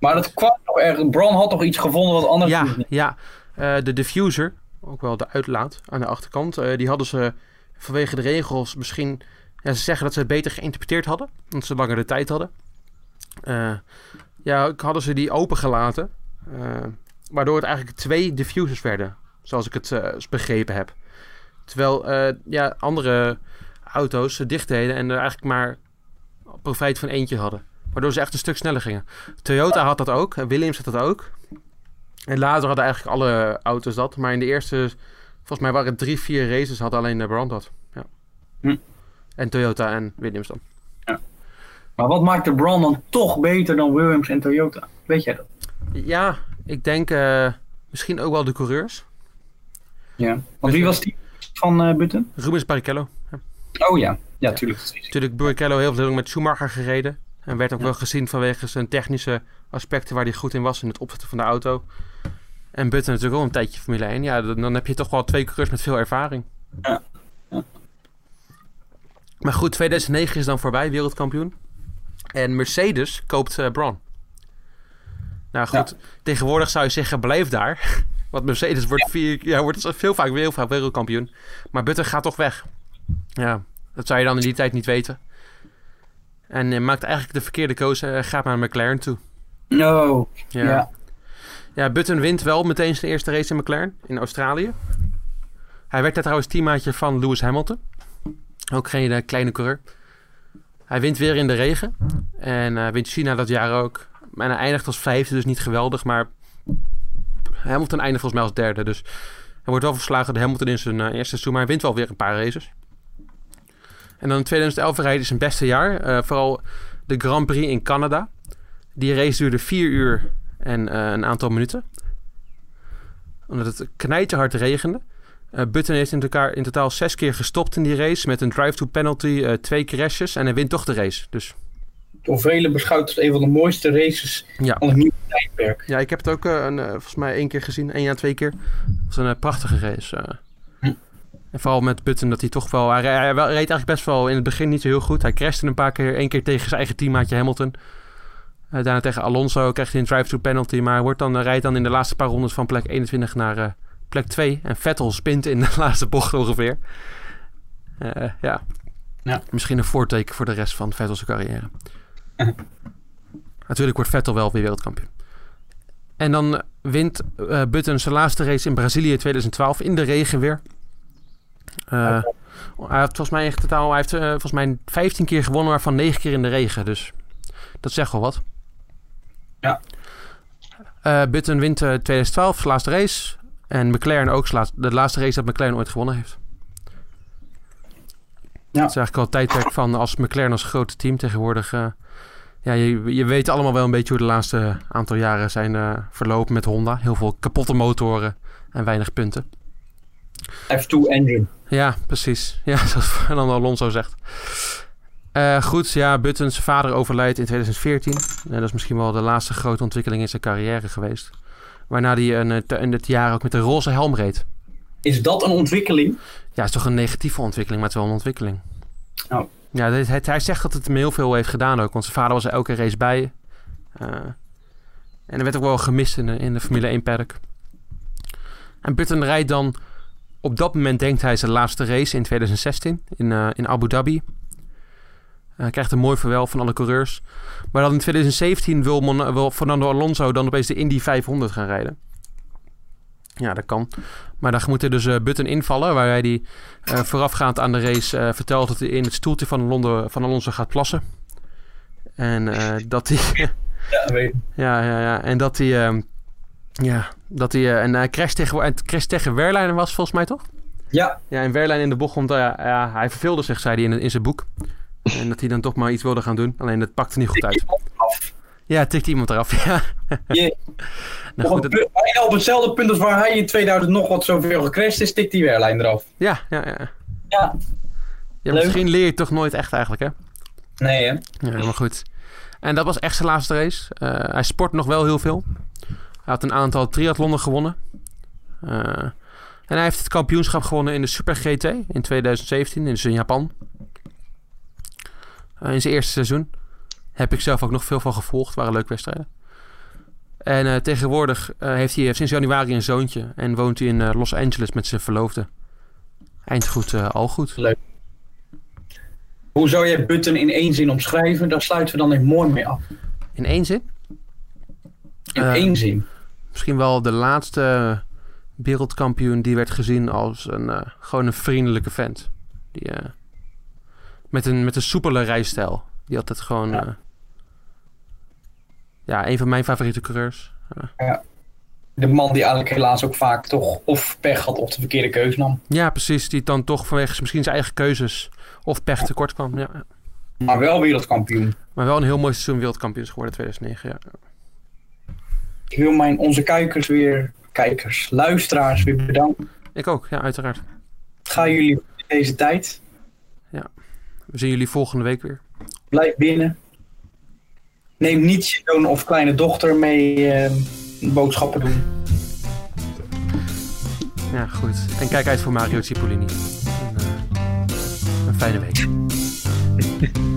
Maar dat kwam nog erg. Bron had toch iets gevonden wat anders Ja, niet. ja. Eh, de diffuser, ook wel de uitlaat aan de achterkant, eh, die hadden ze vanwege de regels misschien. Ja, ze zeggen dat ze het beter geïnterpreteerd hadden, omdat ze langer de tijd hadden. Eh, ja, hadden ze die opengelaten, waardoor het eigenlijk twee diffusers werden, zoals ik het begrepen heb. Terwijl ja, andere auto's ze dicht deden en er eigenlijk maar profijt van eentje hadden. Waardoor ze echt een stuk sneller gingen. Toyota had dat ook, en Williams had dat ook. En later hadden eigenlijk alle auto's dat. Maar in de eerste, volgens mij waren het drie, vier races, hadden alleen de Brand dat. Ja. Hm. En Toyota en Williams dan. Maar wat maakt de Bron dan toch beter dan Williams en Toyota? Weet jij dat? Ja, ik denk eh, misschien ook wel de coureurs. Ja. Want wie was die van eh Button? Rubens Barrichello. Ja. Oh ja. Ja, tuurlijk. Natuurlijk Barrichello heel veel met Schumacher gereden. En werd ook wel gezien vanwege zijn technische aspecten waar hij goed in was in het opzetten van de auto. En Button natuurlijk ook een tijdje Formule 1. Ja, dan, dan heb je toch wel twee coureurs met veel ervaring. Ja. Ja. Maar goed, 2009 is dan voorbij, wereldkampioen. En Mercedes koopt eh Braun. Nou goed, tegenwoordig zou je zeggen, blijf daar. [laughs] Want Mercedes wordt, vier, ja, wordt veel vaak heel vaak wereldkampioen. Maar Button gaat toch weg. Ja, dat zou je dan in die tijd niet weten. En eh, maakt eigenlijk de verkeerde keuze. eh, gaat naar McLaren toe. Oh, Ja. ja. ja. Button wint wel meteen zijn eerste race in McLaren in Australië. Hij werd daar trouwens teammaatje van Lewis Hamilton. Ook geen eh, kleine coureur. Hij wint weer in de regen. En eh, wint China dat jaar ook. En hij eindigt als vijfde, dus niet geweldig. Maar Hamilton eindigt volgens mij als derde. Dus hij wordt wel verslagen door Hamilton in zijn eerste seizoen. Maar hij wint wel weer een paar races. En dan in 2011 rijdt hij zijn beste jaar. Eh, vooral de Grand Prix in Canada. Die race duurde vier uur en eh, een aantal minuten. Omdat het knijterhard regende. Eh, Button heeft in, elkaar, in totaal zes keer gestopt in die race. Met een drive-to penalty, eh, twee crashes. En hij wint toch de race. Dus Door velen beschouwd als een van de mooiste races ja. van het nieuwe tijdperk. Ja, ik heb het ook eh, een, volgens mij één keer gezien. één à twee keer. Het was een prachtige race. En vooral met Button dat hij toch wel... Hij, reed eigenlijk best wel in het begin niet zo heel goed. Hij crashte een paar keer. één keer tegen zijn eigen teammaatje Hamilton. Eh, daarna tegen Alonso krijgt hij een drive-through penalty. Maar hij wordt dan, eh, rijdt dan in de laatste paar rondes van plek 21 naar eh, plek 2. En Vettel spint in de [laughs] laatste bocht ongeveer. Ja. Ja. Misschien een voorteken voor de rest van Vettels carrière. [laughs] Natuurlijk wordt Vettel wel weer wereldkampioen. En dan wint Button zijn laatste race in Brazilië 2012 in de regen weer. Eh, hij heeft volgens mij in totaal hij heeft, eh, volgens mij 15 keer gewonnen, waarvan 9 keer in de regen. Dus dat zegt wel wat. Ja. Eh, Button wint eh, 2012, zijn laatste race. En McLaren ook de laatste race dat McLaren ooit gewonnen heeft. Ja. Dat is eigenlijk al het tijdperk van als McLaren als grote team tegenwoordig. ja, je, je weet allemaal wel een beetje hoe de laatste aantal jaren zijn verlopen met Honda. Heel veel kapotte motoren en weinig punten. F2 engine. Ja, precies. Ja, [laughs] zoals Fernando Alonso zegt. Eh, goed, ja, Buttons vader overlijdt in 2014. Eh, dat is misschien wel de laatste grote ontwikkeling in zijn carrière geweest. Waarna hij een, eh, in het jaar ook met een roze helm reed. Is dat een ontwikkeling? Ja, het is toch een negatieve ontwikkeling, maar het is wel een ontwikkeling. Oh. Ja, dit- het- hij zegt dat het hem heel veel heeft gedaan ook. Want zijn vader was er elke race bij. Eh, en er werd ook wel gemist in de, in de Formule 1 paddock. En Button rijdt dan... Op dat moment denkt hij zijn laatste race in 2016 in, eh, in Abu Dhabi. Hij krijgt een mooi verwel van alle coureurs. Maar dan in 2017 wil, Mon- wil Fernando Alonso dan opeens de Indy 500 gaan rijden. Ja, dat kan. Maar dan moet er dus eh, Button invallen, waar hij die eh, voorafgaand aan de race eh, vertelt dat hij in het stoeltje van, Alonso, van Alonso gaat plassen. En eh, dat hij. Ja, weet [laughs] ja, ja, ja. En dat hij. ehm, Ja, dat hij eh, een eh, crash tegen, een crash tegen Werlein was volgens mij toch? Ja, Ja, en Werlein in de bocht, want ja, ja, hij verveelde zich, zei hij in, in zijn boek. En dat hij dan toch maar iets wilde gaan doen. Alleen dat pakte niet goed uit. Ja, tikte iemand eraf. Ja. [laughs] Je, Nou, goed, op, dat- het- bijna op hetzelfde punt als waar hij in 2000 nog wat zoveel gecrashed is, stikt die weerlijn eraf. ja, ja, ja. Ja, misschien leer je toch nooit echt eigenlijk, hè? nee hè. Ja, maar goed. En dat was echt zijn laatste race. Eh, hij sport nog wel heel veel. Hij had een aantal triathlonnen gewonnen. Eh, en hij heeft het kampioenschap gewonnen in de Super GT in 2017, dus in Japan. Eh, in zijn eerste seizoen. Heb ik zelf ook nog veel van gevolgd. waren leuke wedstrijden. En eh, tegenwoordig heeft hij sinds januari een zoontje. En woont hij in Los Angeles met zijn verloofde. Eindgoed, al goed. Hoe zou jij Button in één zin omschrijven? Daar sluiten we dan even mooi mee af. In één zin. In één zin. Misschien wel de laatste wereldkampioen die werd gezien als een, eh, gewoon een vriendelijke vent. Die, eh, met, een, met een soepele rijstijl. Die altijd gewoon... Ja. Ja. ja, een van mijn favoriete coureurs. De man die eigenlijk helaas ook vaak toch of pech had of de verkeerde keuze nam. Ja, precies. Die dan toch vanwege misschien zijn eigen keuzes of pech tekort kwam. Ja. Maar wel wereldkampioen. Maar wel een heel mooi seizoen wereldkampioen geworden 2009. Ja. Ik wil mijn, onze kijkers weer, kijkers, luisteraars weer bedanken. Ik ook, ja, uiteraard. Ga jullie deze tijd. We zien jullie volgende week weer. Blijf binnen. Neem niet je zoon of kleine dochter mee eh, boodschappen doen. Ja, goed. En kijk uit voor Mario Cipollini. En, eh, een fijne week. [laughs]